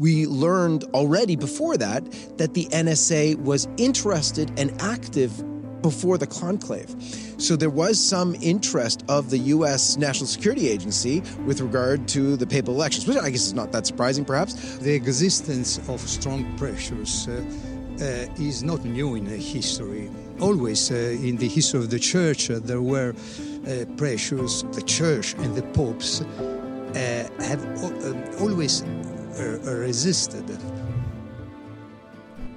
We learned already before that that the NSA was interested and active before the conclave. So there was some interest of the U.S. National Security Agency with regard to the papal elections, which I guess is not that surprising, perhaps. The existence of strong pressures uh, uh, is not new in history. Always uh, in the history of the Church, uh, there were uh, pressures. The Church and the popes uh, have always Er, er, resisted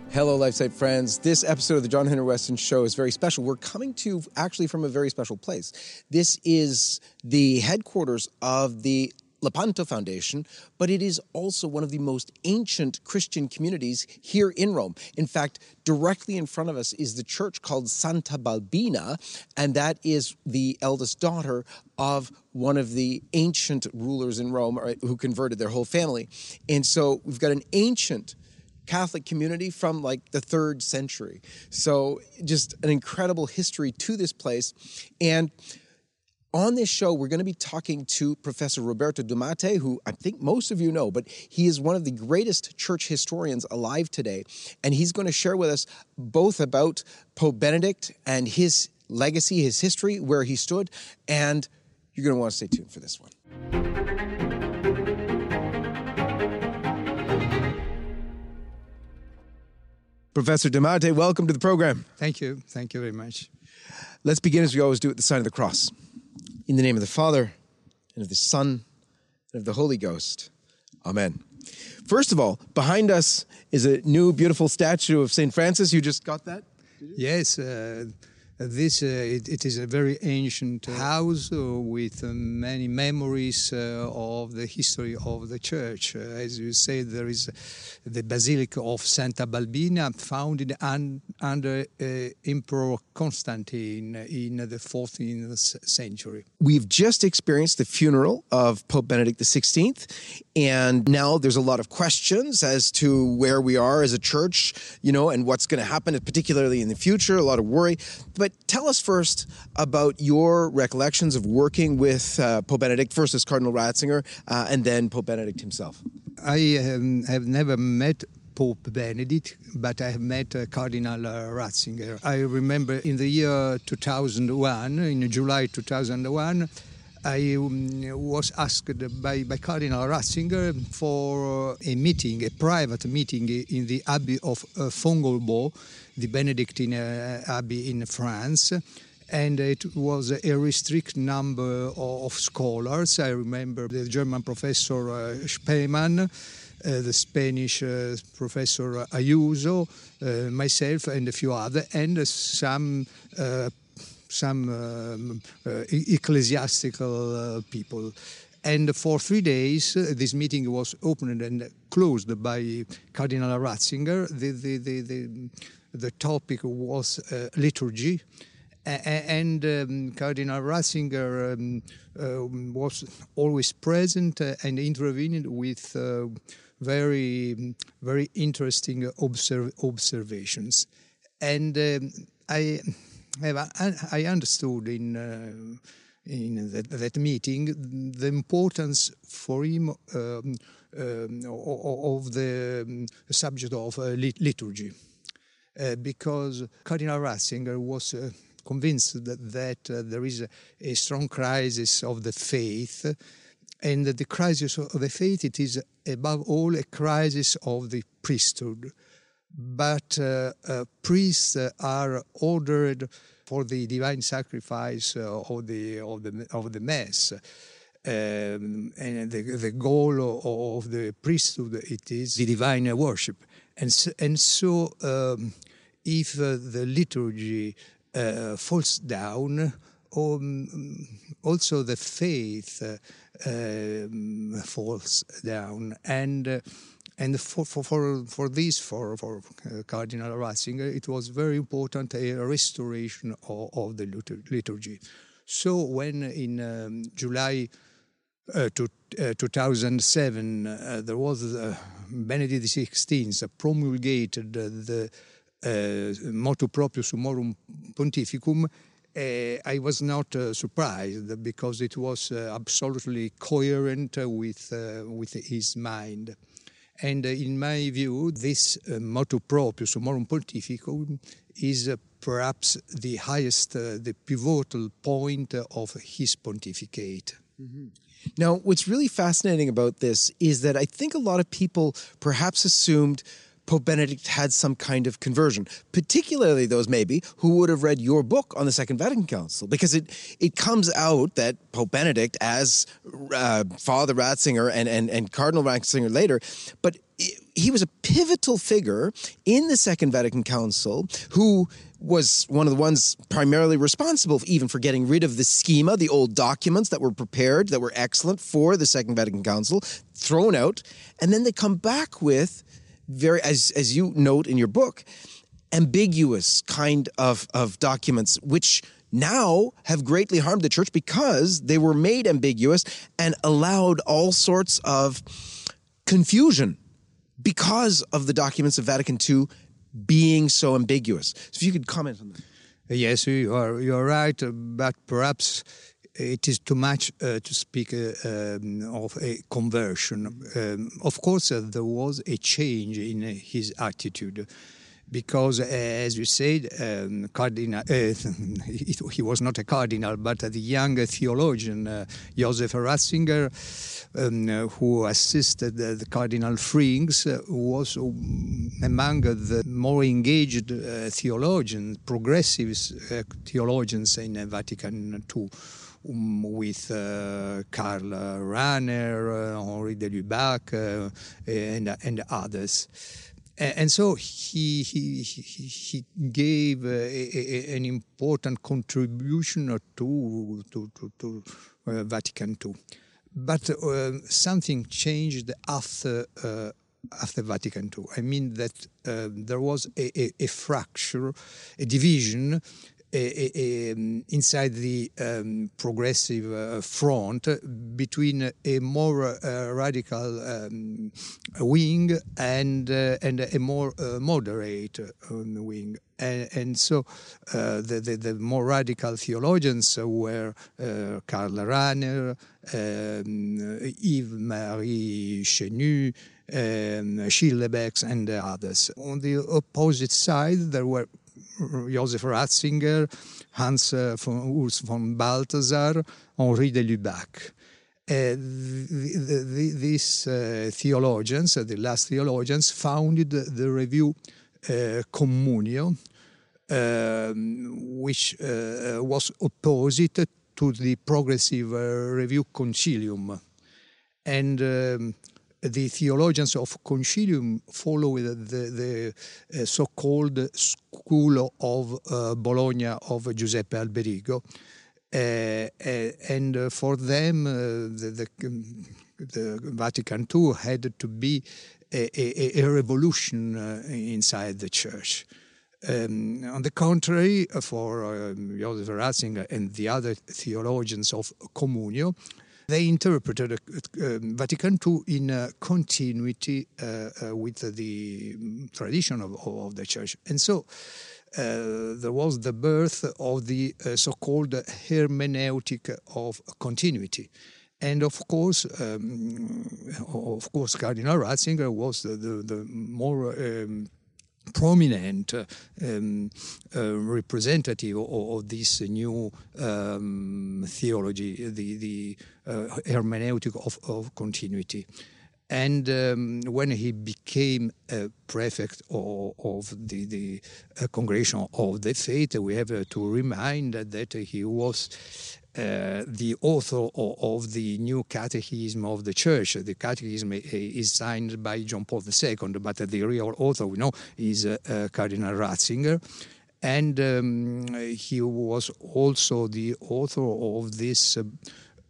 Hello, LifeSite friends. This episode of the John Henry Westen Show is very special. We're coming to actually from a very special place. This is the headquarters of the Lepanto Foundation, but it is also one of the most ancient Christian communities here in Rome. In fact, directly in front of us is the church called Santa Balbina, and that is the eldest daughter of one of the ancient rulers in Rome who converted their whole family. And so we've got an ancient Catholic community from like the third century. So just an incredible history to this place. And on this show, we're going to be talking to Professor Roberto de Mattei, who I think most of you know, but he is one of the greatest church historians alive today. And he's going to share with us both about Pope Benedict and his legacy, his history, where he stood. And you're going to want to stay tuned for this one. Professor de Mattei, welcome to the program. Thank you. Thank you very much. Let's begin as we always do at the sign of the cross. In the name of the Father, and of the Son, and of the Holy Ghost. Amen. First of all, behind us is a new beautiful statue of St. Francis. You just got that? Yes. Uh, this uh, it, it is a very ancient house uh, with uh, many memories uh, of the history of the church. Uh, as you say, there is the Basilica of Santa Balbina, founded un, under uh, Emperor Constantine in the 14th century. We've just experienced the funeral of Pope Benedict XVI, and now there's a lot of questions as to where we are as a church, you know, and what's going to happen, particularly in the future. A lot of worry. But tell us first about your recollections of working with uh, Pope Benedict, first as Cardinal Ratzinger, uh, and then Pope Benedict himself. I um, have never met Pope Benedict, but I have met uh, Cardinal uh, Ratzinger. I remember in the year 2001, in July 2001, I um, was asked by, by Cardinal Ratzinger for a meeting, a private meeting in the Abbey of uh, Fontgombault, the Benedictine uh, Abbey in France and it was a restricted number of scholars. I remember the German professor uh, Spaemann, uh, the Spanish uh, professor Ayuso, uh, myself, and a few others, and some uh, some um, uh, ecclesiastical people. And for three days, this meeting was opened and closed by Cardinal Ratzinger. The, the, the, the, the topic was liturgy and um, Cardinal Ratzinger um, uh, was always present and intervened with uh, very, very interesting observ observations. And um, I I understood in uh, in that, that, meeting the importance for him um, um, of the um, subject of uh, liturgy, uh, because Cardinal Ratzinger was uh, convinced that, that uh, there is a, a, strong crisis of the faith, and the crisis of the faith it is above all a crisis of the priesthood but uh, uh, priests are ordered for the divine sacrifice of the of the of the mass. Um, and the, the goal of the priesthood it is the divine worship, and so, and so um, if uh, the liturgy uh, falls down, um, also the faith uh, um, falls down, and and for, for, for, for this, for, for Cardinal Ratzinger, it was very important a restoration of, of the liturgy. So when in um, July uh, to, uh, 2007 uh, there was Benedict XVI promulgated the uh, motu proprio summorum pontificum, uh, I was not uh, surprised because it was absolutely coherent with with his mind And in my view, this motu proprio, Summorum Pontificum, is perhaps the highest, the pivotal point of his pontificate. Mm-hmm. Now, what's really fascinating about this is that I think a lot of people perhaps assumed Pope Benedict had some kind of conversion, particularly those maybe who would have read your book on the Second Vatican Council, because it it comes out that Pope Benedict, as uh, Father Ratzinger and, and, and Cardinal Ratzinger later, but he was a pivotal figure in the Second Vatican Council who was one of the ones primarily responsible even for getting rid of the schema, the old documents that were prepared, that were excellent for the Second Vatican Council, thrown out. And then they come back with very, as, as you note in your book, ambiguous kind of, of documents, which now have greatly harmed the church because they were made ambiguous and allowed all sorts of confusion because of the documents of Vatican II being so ambiguous. So if you could comment on that. Yes, you are, you are right, but perhaps it is too much uh, to speak uh, um, of a conversion. Um, of course, uh, there was a change in his attitude because, uh, as you said, um, Cardinal, uh, he was not a cardinal, but the young theologian uh, Joseph Ratzinger, um, who assisted the Cardinal Frings, was among the more engaged theologians, progressive theologians in Vatican II um, with uh, Karl Rahner, uh, Henri de Lubac, uh, and, and others. And, so he, he, he gave a, a, an important contribution to, to, to, to Vatican II. But something changed after after Vatican II. I mean that uh, there was a, a, fracture, a division inside the um, progressive uh, front between a more uh, radical um, wing and uh, and a more uh, moderate um, wing. And, and so uh, the, the, the, more radical theologians were uh, Karl Rahner, um, Yves-Marie Chenu, um, Schillebeeckx, and others. On the opposite side, there were Josef Ratzinger, Hans uh, von Urs von Balthasar, Henri de Lubac. Uh, the, the, these uh, theologians, uh, the last theologians, founded the review uh, Communio, um, which uh, was opposite to the progressive review Concilium. And um, the theologians of Concilium follow the, the, the uh, so-called school of uh, Bologna of Giuseppe Alberigo. Uh, uh and for them, uh, the, the, the, Vatican II had to be a, a, a revolution uh, inside the church. Um, on the contrary, for um, Joseph Ratzinger and the other theologians of Communio, they interpreted uh, um, Vatican II in uh, continuity uh, uh, with the tradition of, of, the Church. And so uh, there was the birth of the uh, so-called hermeneutic of continuity. And of course, um, of course, Cardinal Ratzinger was the, the, the more um, prominent uh, um, uh, representative of, of, this new um, theology, the, the uh, hermeneutic of, of, continuity. And um, when he became a prefect of, of the, the uh, Congregation of the Faith, we have uh, to remind that he was uh, the author of, of, the new catechism of the church. The catechism is signed by John Paul II, but the real author we know is uh, uh, Cardinal Ratzinger. And um, he was also the author of this uh,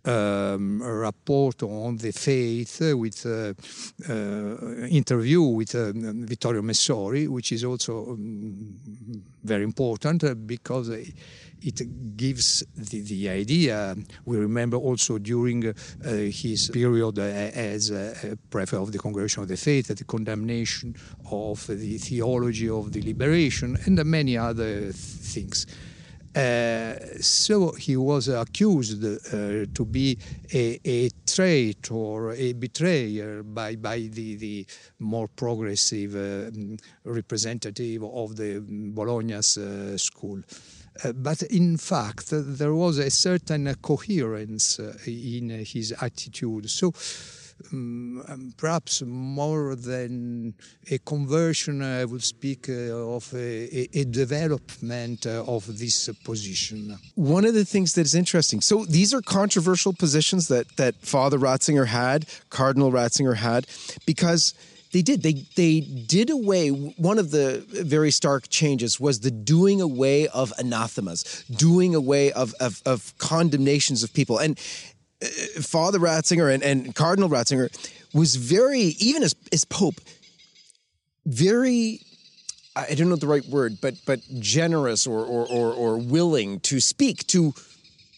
um, report on the faith with uh, uh, interview with uh, Vittorio Messori, which is also um, very important because it gives the, the idea. We remember also during uh, his period as a prefect of the Congregation of the Faith, the condemnation of the theology of the liberation, and many other things. Uh, so he was accused uh, to be a, a betrayed or a betrayer by, by the, the more progressive uh, representative of the Bologna's school. Uh, but in fact, there was a certain coherence uh, in his attitude. So um, perhaps more than a conversion, I would speak uh, of a, a development uh, of this position. One of the things that is interesting, so these are controversial positions that, that Father Ratzinger had, Cardinal Ratzinger had, because they did they they did away one of the very stark changes was the doing away of anathemas doing away of of, of condemnations of people and Father Ratzinger and, and Cardinal Ratzinger was very, even as, as Pope, very I don't know the right word, but but generous or, or or or, willing to speak to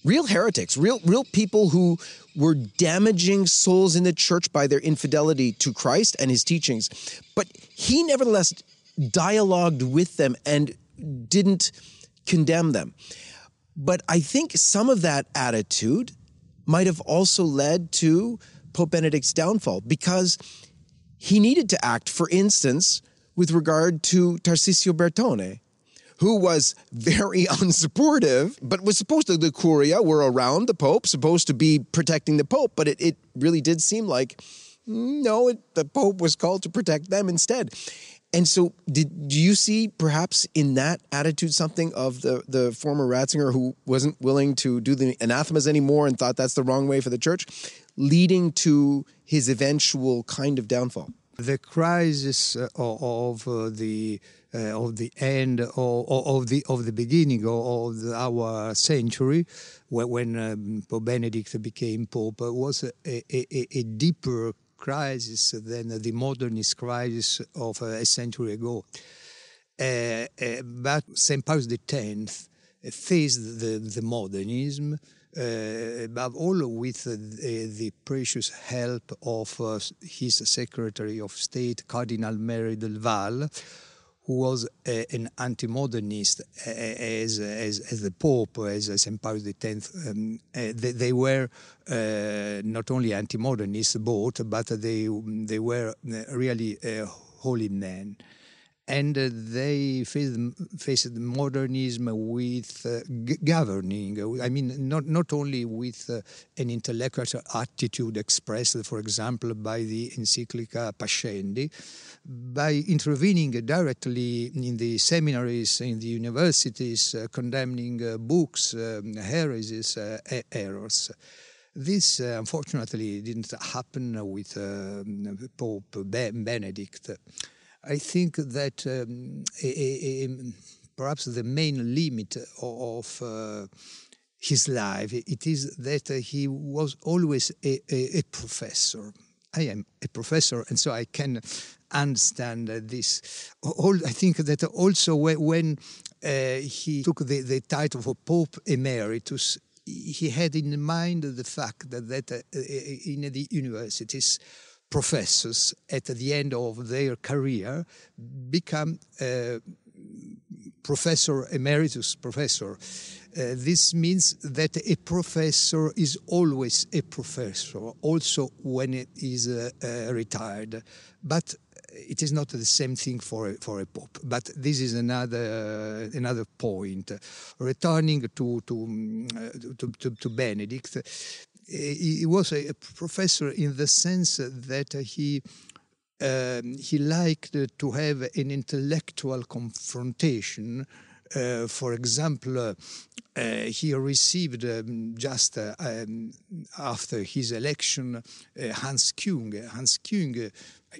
real heretics, real real people who were damaging souls in the church by their infidelity to Christ and his teachings. But he nevertheless dialogued with them and didn't condemn them. But I think some of that attitude might have also led to Pope Benedict's downfall because he needed to act, for instance, with regard to Tarcisio Bertone, who was very unsupportive, but was supposed to, the Curia were around the Pope, supposed to be protecting the Pope, but it, it really did seem like, mm, no, it, the Pope was called to protect them instead. And so, did do you see perhaps in that attitude something of the the former Ratzinger who wasn't willing to do the anathemas anymore and thought that's the wrong way for the church, leading to his eventual kind of downfall? The crisis uh, of uh, the uh, of the end of, of, the of the beginning of our century, when um, Pope Benedict became Pope, was a, a, a deeper crisis than the modernist crisis of a century ago. Uh, uh, but St. Pius X faced the, the modernism, uh, above all with the, the, precious help of uh, his Secretary of State, Cardinal Merry del Val, who was a, an anti-modernist as, as, as, the Pope, as St. Pius X. Um, they, they, were uh, not only anti-modernists both, but they, they were really holy men and uh, they faced, faced modernism with uh, governing. I mean, not, not only with uh, an intellectual attitude expressed, for example, by the encyclica Pascendi, by intervening directly in the seminaries, in the universities, uh, condemning uh, books, um, heresies, uh, errors. This, unfortunately, didn't happen with Pope Benedict. I think that um, a, a, a, perhaps the main limit of uh, his life it is that he was always a, professor. I am a professor, and so I can understand this. All, I think that also when uh, he took the, the title of Pope Emeritus, he had in mind the fact that, that uh, in the universities professors at the end of their career become uh, professor emeritus professor. Uh, this means that a professor is always a professor, also when it is uh, uh, retired. But it is not the same thing for a, for a pope. But this is another another point. Returning to to, um, to, to, to Benedict, he was a professor in the sense that he um, he liked to have an intellectual confrontation. Uh, for example, uh, he received um, just uh, um, after his election uh, Hans Küng. Hans Küng,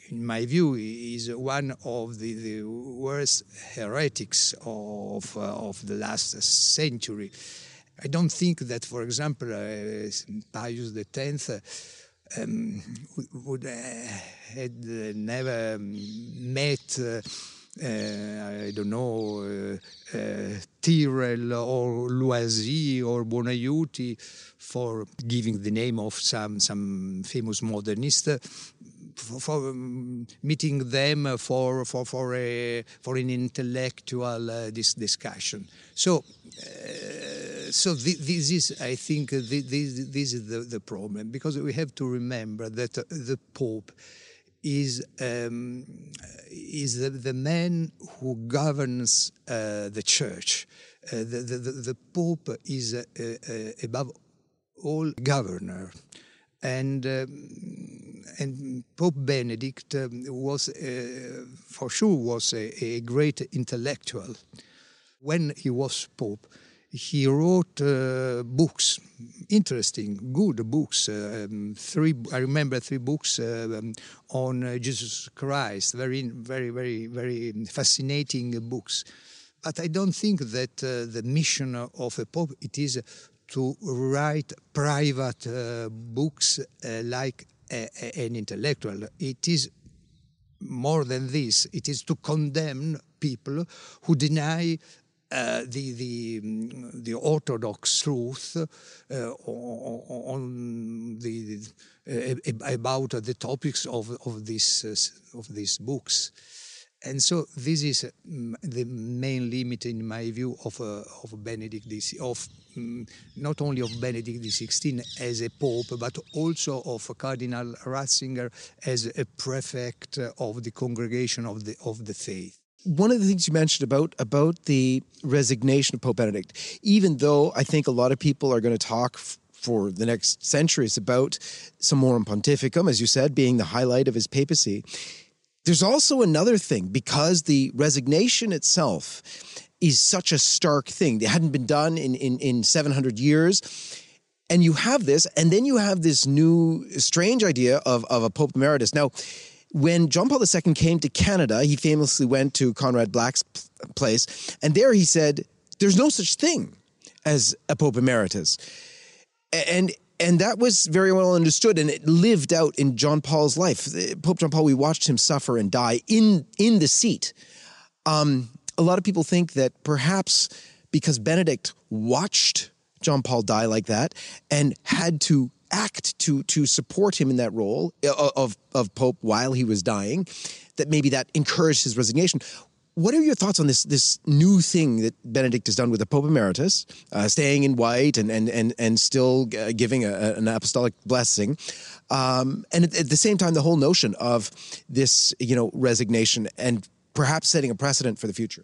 in my view, is one of the, the worst heretics of, uh, of the last century. I don't think that, for example, uh, Pius X um, would uh, had uh, never met. Uh, I don't know, uh, uh, Tyrrell or Loisy or Buonaiuti for giving the name of some, some famous modernist. For, for um, meeting them for for for a for an intellectual uh, dis discussion. So so this is, I think, uh, this, this is the, the problem because we have to remember that uh, the Pope is um, is the, the, man who governs uh, the church. Uh, the, the, the, Pope is uh, uh, above all governor, and um, and Pope Benedict um, was for sure was a, a great intellectual. When he was Pope, he wrote uh, books, interesting, good books. Uh, um, three, I remember three books uh, um, on uh, Jesus Christ. Very, very, very, very fascinating books. But I don't think that uh, the mission of a pope it is to write private uh, books like a, a, an intellectual. It is more than this. It is to condemn people who deny uh, the the the orthodox truth uh, on the uh, about the topics of of this uh, of these books. And so this is um, the main limit, in my view, of uh, of Benedict the of um, not only of Benedict XVI as a pope, but also of Cardinal Ratzinger as a prefect of the congregation of the of the faith one of the things you mentioned about about the resignation of Pope Benedict, even though I think a lot of people are going to talk f- for the next centuries about Summorum Pontificum, as you said, being the highlight of his papacy. There's also another thing because the resignation itself is such a stark thing. It hadn't been done in, in, in 700 years. And you have this, and then you have this new strange idea of, of a Pope Emeritus. Now, when John Paul II came to Canada, he famously went to Conrad Black's place, and there he said, "There's no such thing as a Pope Emeritus," and and that was very well understood, and it lived out in John Paul's life. Pope John Paul, we watched him suffer and die in in the seat. Um, a lot of people think that perhaps because Benedict watched John Paul die like that and had to act to to support him in that role uh, of of Pope while he was dying, that maybe that encouraged his resignation. What are your thoughts on this this new thing that Benedict has done with the Pope Emeritus, uh, staying in white and and and and still uh, giving a, an apostolic blessing, um, and at, at the same time the whole notion of this you know resignation and perhaps setting a precedent for the future.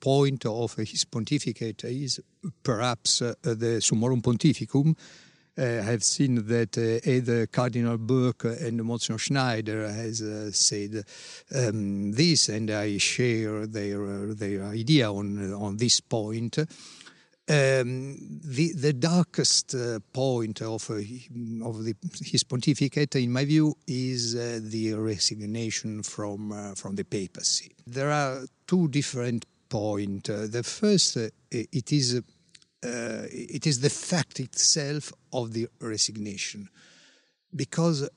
point of his pontificate is perhaps uh, the Summorum Pontificum. Uh, I have seen that uh, either Cardinal Burke and Monsignor Schneider has said um, this, and I share their their idea on on this point. Um, the the darkest uh, point of uh, of the, his pontificate, in my view, is uh, the resignation from from the papacy. There are two different point. Uh, the first, uh, it is uh, it is the fact itself of the resignation, because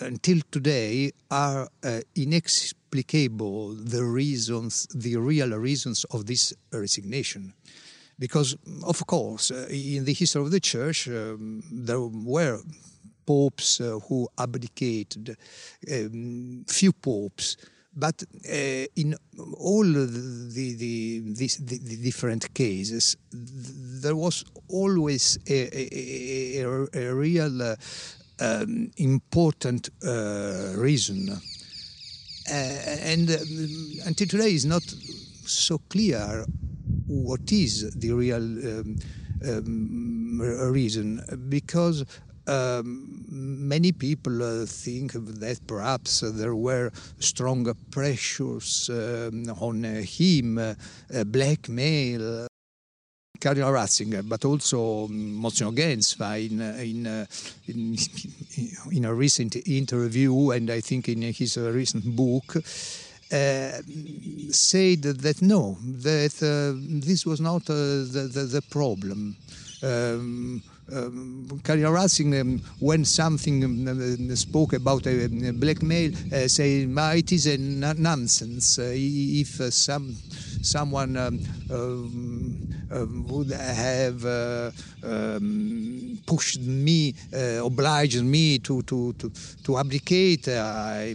until today are inexplicable the reasons, the real reasons of this resignation. Because of course uh, in the history of the church um, there were popes uh, who abdicated um, few popes but uh, in all the, the, the, the, different cases, there was always a, a, a, a real uh, um, important uh, reason. Uh, and um, until today, it's not so clear what is the real um, um, reason because um, many people uh, think that perhaps uh, there were strong pressures um, on uh, him, blackmail. Cardinal Ratzinger, but also um, Monsignor Gänswein in, in, uh, in, in, a recent interview and I think in his recent book, uh, said that no, that uh, this was not uh, the, the, the, problem. Um, um, Cardinal Ratzinger, um, when something um, uh, spoke about uh, blackmail, uh, say it is a nonsense. Uh, if uh, some someone um, um, would have um, pushed me, obliged me to to to, to abdicate, I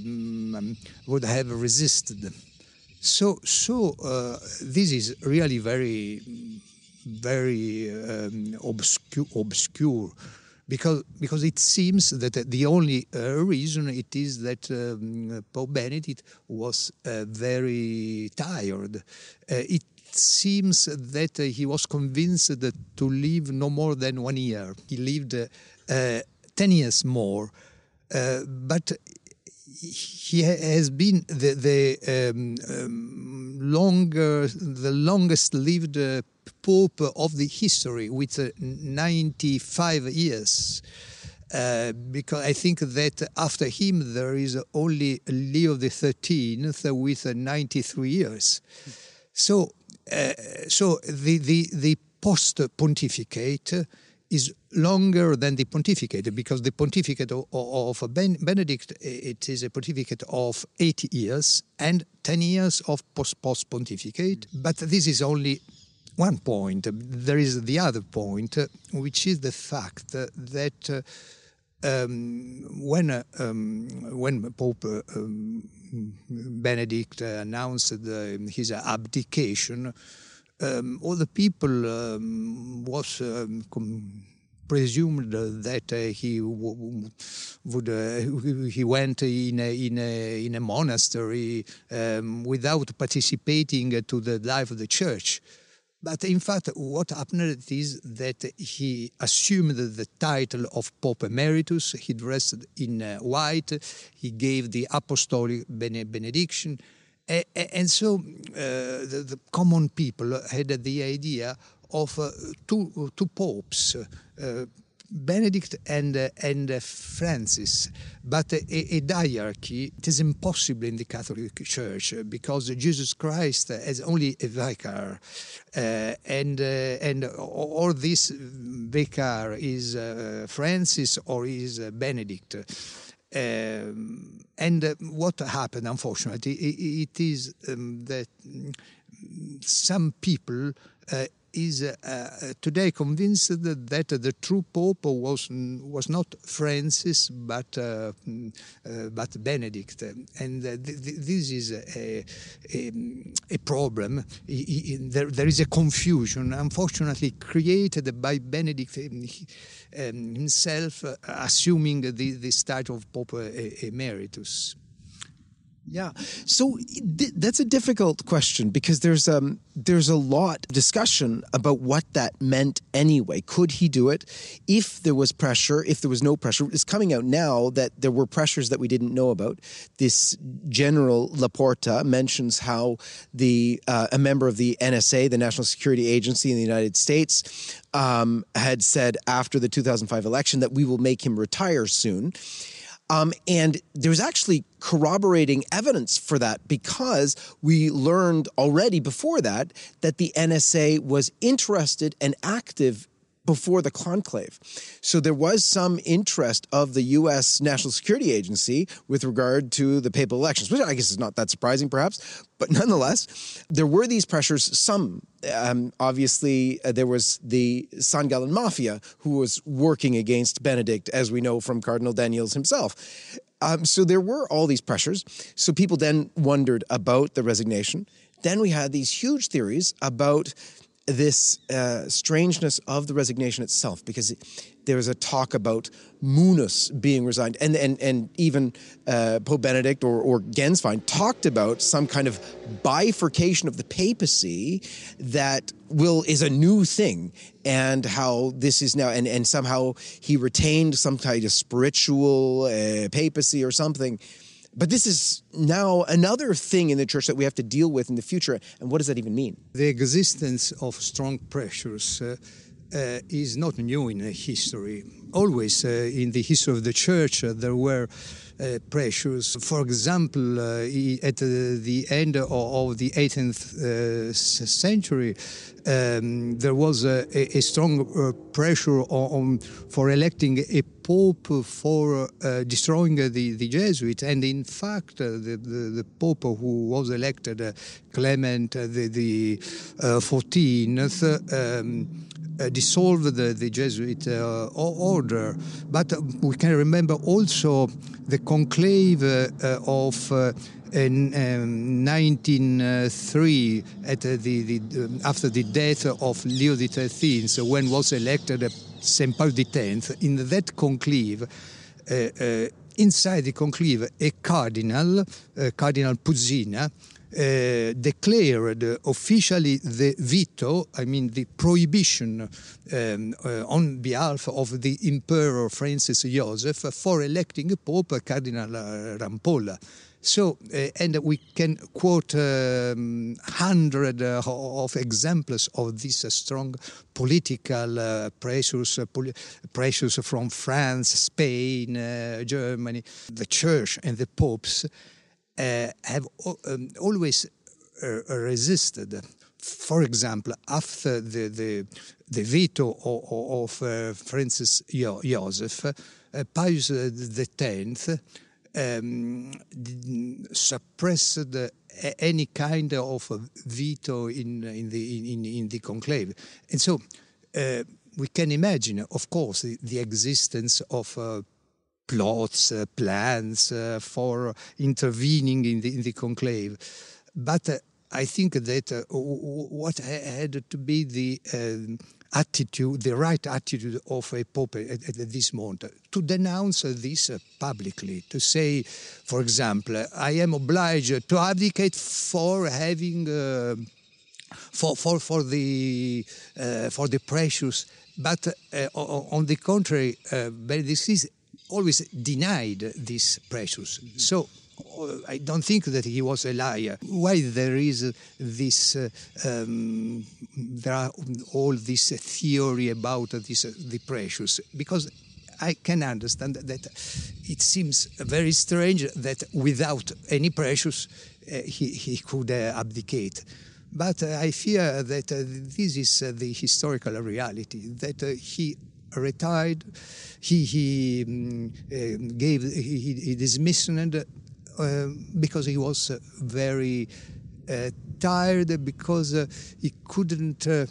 would have resisted. So so this is really very very um, obscure, obscure because because it seems that the only uh, reason it is that um, Pope Benedict was uh, very tired. Uh, it seems that he was convinced to live no more than one year. He lived uh, ten years more, uh, but he has been the, the um, um, longer, the longest lived uh, pope of the history with uh, 95 years. Uh, because I think that after him there is only Leo the Thirteenth with uh, 93 years. So, uh, so the the, the post pontificate is longer than the pontificate because the pontificate of, of Benedict it is a pontificate of 80 years and 10 years of post post pontificate. But this is only one point. There is the other point, which is the fact that. Um, when um, when Pope um, Benedict announced his abdication, um, all the people um, was um, presumed that he would uh, he went in a, in a, in a monastery without participating to the life of the church. But in fact, what happened is that he assumed the title of Pope Emeritus. He dressed in uh, white. He gave the apostolic benediction. And so uh, the, common people had the idea of uh, two, two popes, Benedict and, uh, and uh, Francis, but a, a, diarchy it is impossible in the Catholic Church because Jesus Christ has only a vicar, uh, and uh, and or this vicar is Francis or is Benedict. Um, and uh, what happened, unfortunately, it, it is um, that some people uh, is uh, uh, today convinced that the true pope was was not Francis but uh, uh but Benedict, and th this is a, a, a problem. He, he, there, there is a confusion, unfortunately, created by Benedict um, himself, uh, assuming the, this title of Pope Emeritus. Yeah. So th- that's a difficult question because there's um there's a lot of discussion about what that meant anyway. Could he do it? If there was pressure, if there was no pressure, it's coming out now that there were pressures that we didn't know about. This General Laporta mentions how the uh, a member of the NSA, the National Security Agency in the United States, um, had said after the 2005 election that we will make him retire soon. Um, and there's actually corroborating evidence for that because we learned already before that that the NSA was interested and active before the conclave. So there was some interest of the U.S. National Security Agency with regard to the papal elections, which I guess is not that surprising, perhaps. But nonetheless, there were these pressures. Some, um, obviously, uh, there was the San Gallen Mafia who was working against Benedict, as we know from Cardinal Danneels himself. Um, so there were all these pressures. So people then wondered about the resignation. Then we had these huge theories about this uh, strangeness of the resignation itself, because there was a talk about Munus being resigned, and and and even uh, Pope Benedict or or Gänswein talked about some kind of bifurcation of the papacy that will is a new thing, and how this is now, and and somehow he retained some kind of spiritual uh, papacy or something but this is now another thing in the church that we have to deal with in the future. And what does that even mean? The existence of strong pressures uh, uh, is not new in history. Always uh, in the history of the church, uh, there were uh, pressures. For example, uh, at the end of the 18th uh, century, um, there was a, a strong pressure on, for electing a pope for uh, destroying uh, the, the Jesuits. And in fact, uh, the, the, the, pope who was elected, Clement the, the 14th, um, uh, dissolved the, the Jesuit uh, order. But uh, we can remember also the conclave of in um, 1903 at the, the, after the death of Leo XIII when was elected St. Paul the X in that conclave uh, uh, inside the conclave a cardinal uh, Cardinal Puzyna uh, declared officially the veto, I mean the prohibition um, uh, on behalf of the Emperor Francis Joseph for electing Pope, Cardinal Rampolla. So, uh, and we can quote um, hundred uh, of examples of this uh, strong political uh, pressures, poli pressures from France, Spain, Germany, the Church, and the popes uh, have um, always uh, resisted. For example, after the, the, the veto of, of uh, Francis Joseph, Pius X um, suppressed any kind of veto in, in, the, in, in the conclave. And so uh, we can imagine, of course, the, the existence of uh, plots, uh, plans uh, for intervening in the, in the conclave. But uh, I think that what had to be the um, attitude, the right attitude of a pope at, at this moment, to denounce this publicly, to say, for example, I am obliged to abdicate for having. Uh, for, for, for, the, uh, for the precious, but uh, on the contrary, this is always denied this precious. Mm-hmm. So uh, I don't think that he was a liar. Why there is uh, this, uh, um, there are all this theory about this, uh, the precious? Because I can understand that it seems very strange that without any precious uh, he, he could uh, abdicate. But I fear that this is the historical reality, that he retired. He, he um, uh, gave, he, he dismissed uh, because he was uh, very uh, tired, because uh, he couldn't. Uh,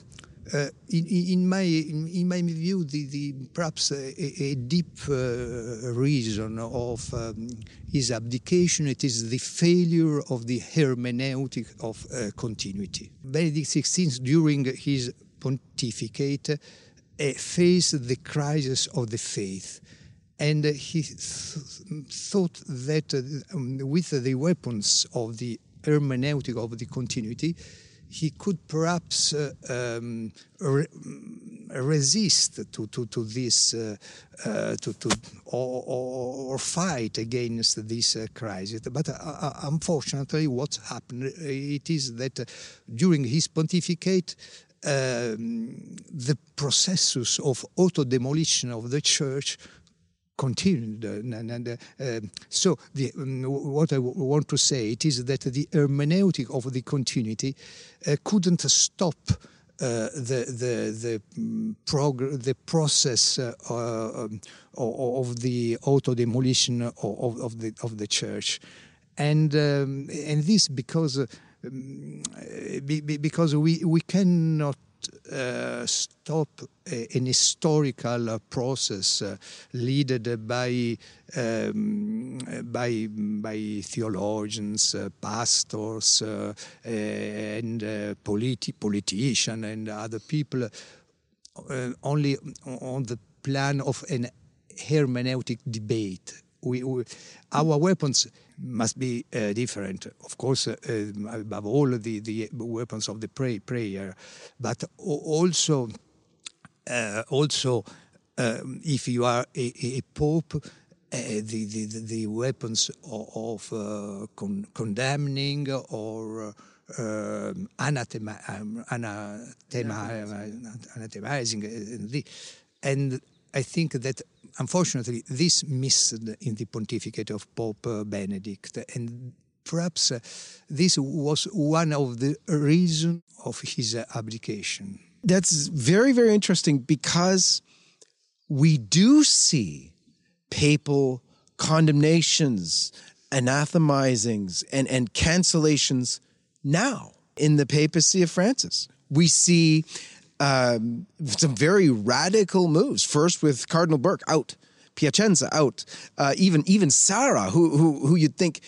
in, in, my in, my view, the, the perhaps a, a deep reason of um, his abdication it is the failure of the hermeneutic of continuity. Benedict XVI, during his pontificate, uh, faced the crisis of the faith. And uh, he th thought that uh, um, with the weapons of the hermeneutic of the continuity, he could perhaps uh, um, re resist to, to, to this, uh, uh, to, to, or, or, fight against this uh, crisis. But unfortunately, what's happened it is that during his pontificate, um, the processes of auto demolition of the church continued. And, and uh, so, the, um, what I want to say it is that the hermeneutic of the continuity uh, couldn't stop. Uh, the the the mm, prog- the process uh, um, of the auto demolition of, of, the of the church, and um, and this because um, because we, we cannot uh, stop an historical uh, process uh, led by, um, by, by theologians, uh, pastors, and politi- politicians and other people only on the plan of an hermeneutic debate. We, we, our weapons must be uh, different. Of course, uh, above all, the, the weapons of the pray, prayer, but also, uh, also um, if you are a, a pope, the, the, the weapons of, of uh, con condemning or uh, anathema, um, anathema, anathemizing. And I think that unfortunately this missed in the pontificate of Pope Benedict. And perhaps uh, this was one of the reasons of his abdication. That's very, very interesting because we do see papal condemnations, anathemizings, and, and cancellations now in the papacy of Francis. We see um, some very radical moves. First with Cardinal Burke out, Piacenza out, uh, even even Sarah, who who who you'd think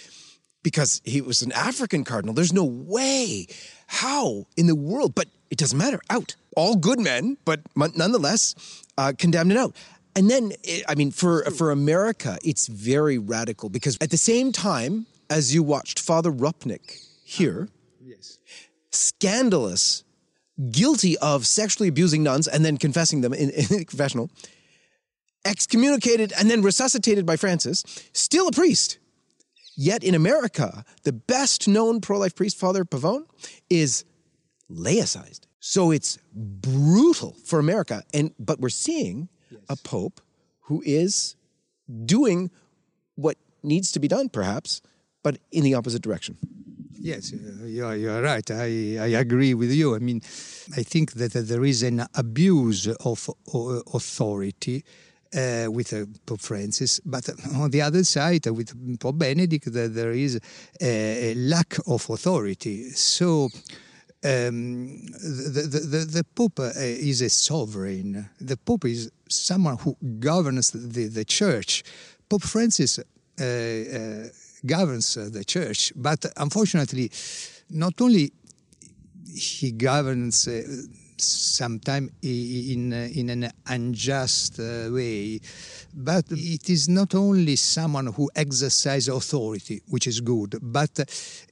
because he was an African cardinal, there's no way, how in the world, but it doesn't matter. Out, all good men, but nonetheless uh, condemned and out. And then, I mean, for for America, it's very radical because at the same time as you watched Father Rupnik here, yes. scandalous guilty of sexually abusing nuns and then confessing them in, in the confessional, excommunicated and then resuscitated by Francis, still a priest. Yet in America, the best known pro life priest, Father Pavone, is laicized. So it's brutal for America. And but we're seeing yes. a pope who is doing what needs to be done, perhaps, but in the opposite direction. Yes, uh, you are, you are right. I, I agree with you. I mean, I think that there is an abuse of uh, authority uh, with uh, Pope Francis, but on the other side, with Pope Benedict, that there is a, a lack of authority. So. Um, the, the, the, the, Pope uh, is a sovereign. The Pope is someone who governs the, the Church. Pope Francis governs uh, the church. But unfortunately, not only he governs uh, sometimes in in an unjust uh, way, but it is not only someone who exercises authority, which is good, but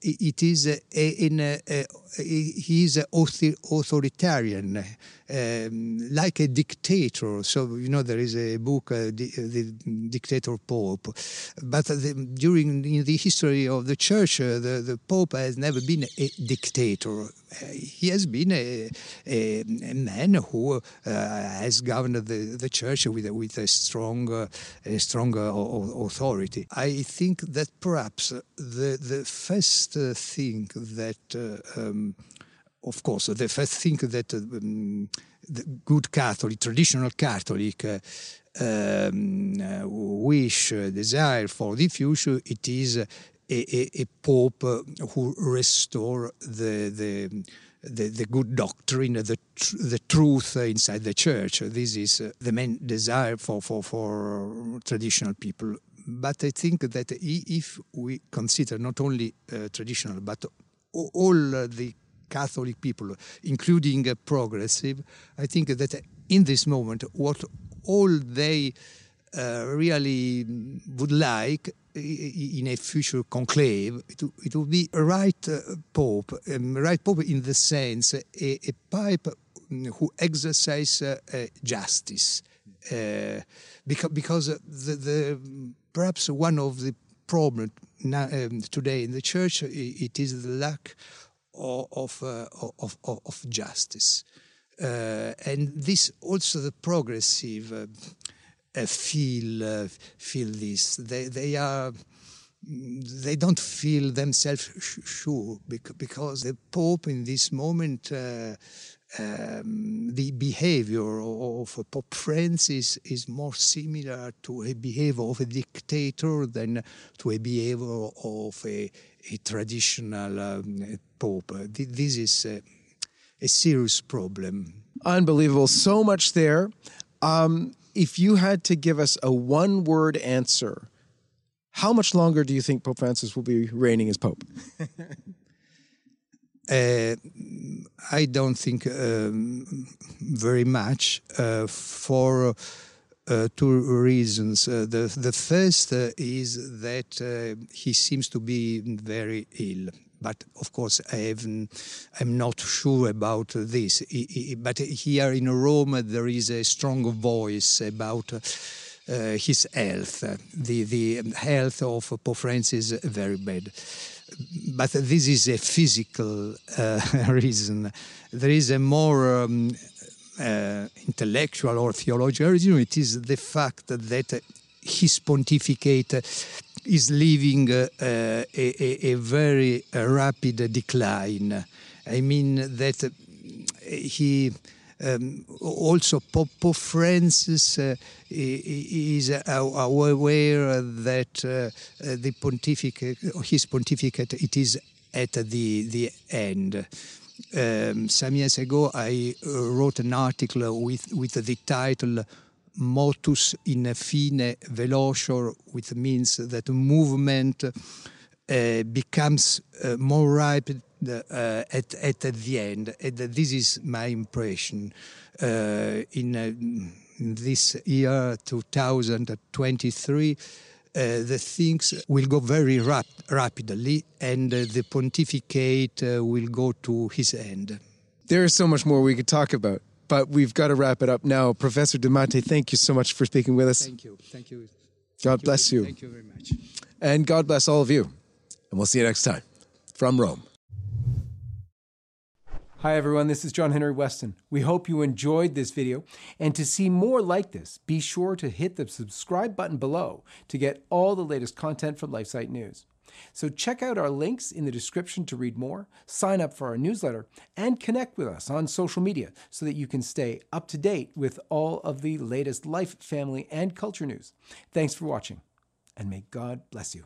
it is in a, a, he is authoritarian um, like a dictator. So, you know, there is a book, uh, the, Dictator Pope. But the, during in the history of the church, uh, the, the Pope has never been a dictator. Uh, he has been a, a, a man who uh, has governed the, the church with, with a strong, uh, a strong authority. I think that perhaps the, the first thing that um, of course, the first thing that um, the good Catholic, traditional Catholic, uh, um, uh, wish, uh, desire for the future, it is a, a, a pope who restore the, the the, the, good doctrine, the, tr the truth inside the church. This is uh, the main desire for, for, for traditional people. But I think that if we consider not only uh, traditional, but all the Catholic people, including uh, progressive, I think that in this moment, what all they uh, really would like in a future conclave, it, it would be a right uh, pope, um, right pope in the sense a, a pope who exercises uh, uh, justice, uh, because because the, the, perhaps one of the problems um, today in the church it is the lack of, uh, of, of, of, justice. Uh, and this also the progressive uh, feel feel this. They they are they don't feel themselves sure because the Pope in this moment. Uh, um, the behavior of Pope Francis is more similar to a behavior of a dictator than to a behavior of a, a traditional um, Pope. This is a, a, serious problem. Unbelievable. So much there. Um, if you had to give us a one word answer, how much longer do you think Pope Francis will be reigning as Pope? uh, I don't think um, very much uh, for uh, two reasons. Uh, the the first uh, is that uh, he seems to be very ill. But of course, I am not sure about this. But here in Rome, there is a strong voice about uh, his health. The, the health of Pope Francis is very bad. But this is a physical uh, reason. There is a more um, uh, intellectual or theological reason. It is the fact that his pontificate is living uh, a, a, a, very rapid decline. I mean that he um, also Pope, Francis uh, is aware that uh, the pontificate, his pontificate, it is at the the end. Um, some years ago, I wrote an article with with the title "Motus in fine velocior," which means that movement uh, becomes uh, more rapid uh, at, at the end. And this is my impression uh, in, uh, this year 2023. Uh, the things will go very rap rapidly, and uh, the pontificate uh, will go to his end. There is so much more we could talk about, but we've got to wrap it up now. Professor de Mattei, thank you so much for speaking with us. Thank you. Thank you. God thank bless you. you. Thank you very much. And God bless all of you. And we'll see you next time from Rome. Hi everyone, this is John Henry Westen. We hope you enjoyed this video, and to see more like this, be sure to hit the subscribe button below to get all the latest content from LifeSite News. So check out our links in the description to read more, sign up for our newsletter, and connect with us on social media so that you can stay up to date with all of the latest life, family, and culture news. Thanks for watching, and may God bless you.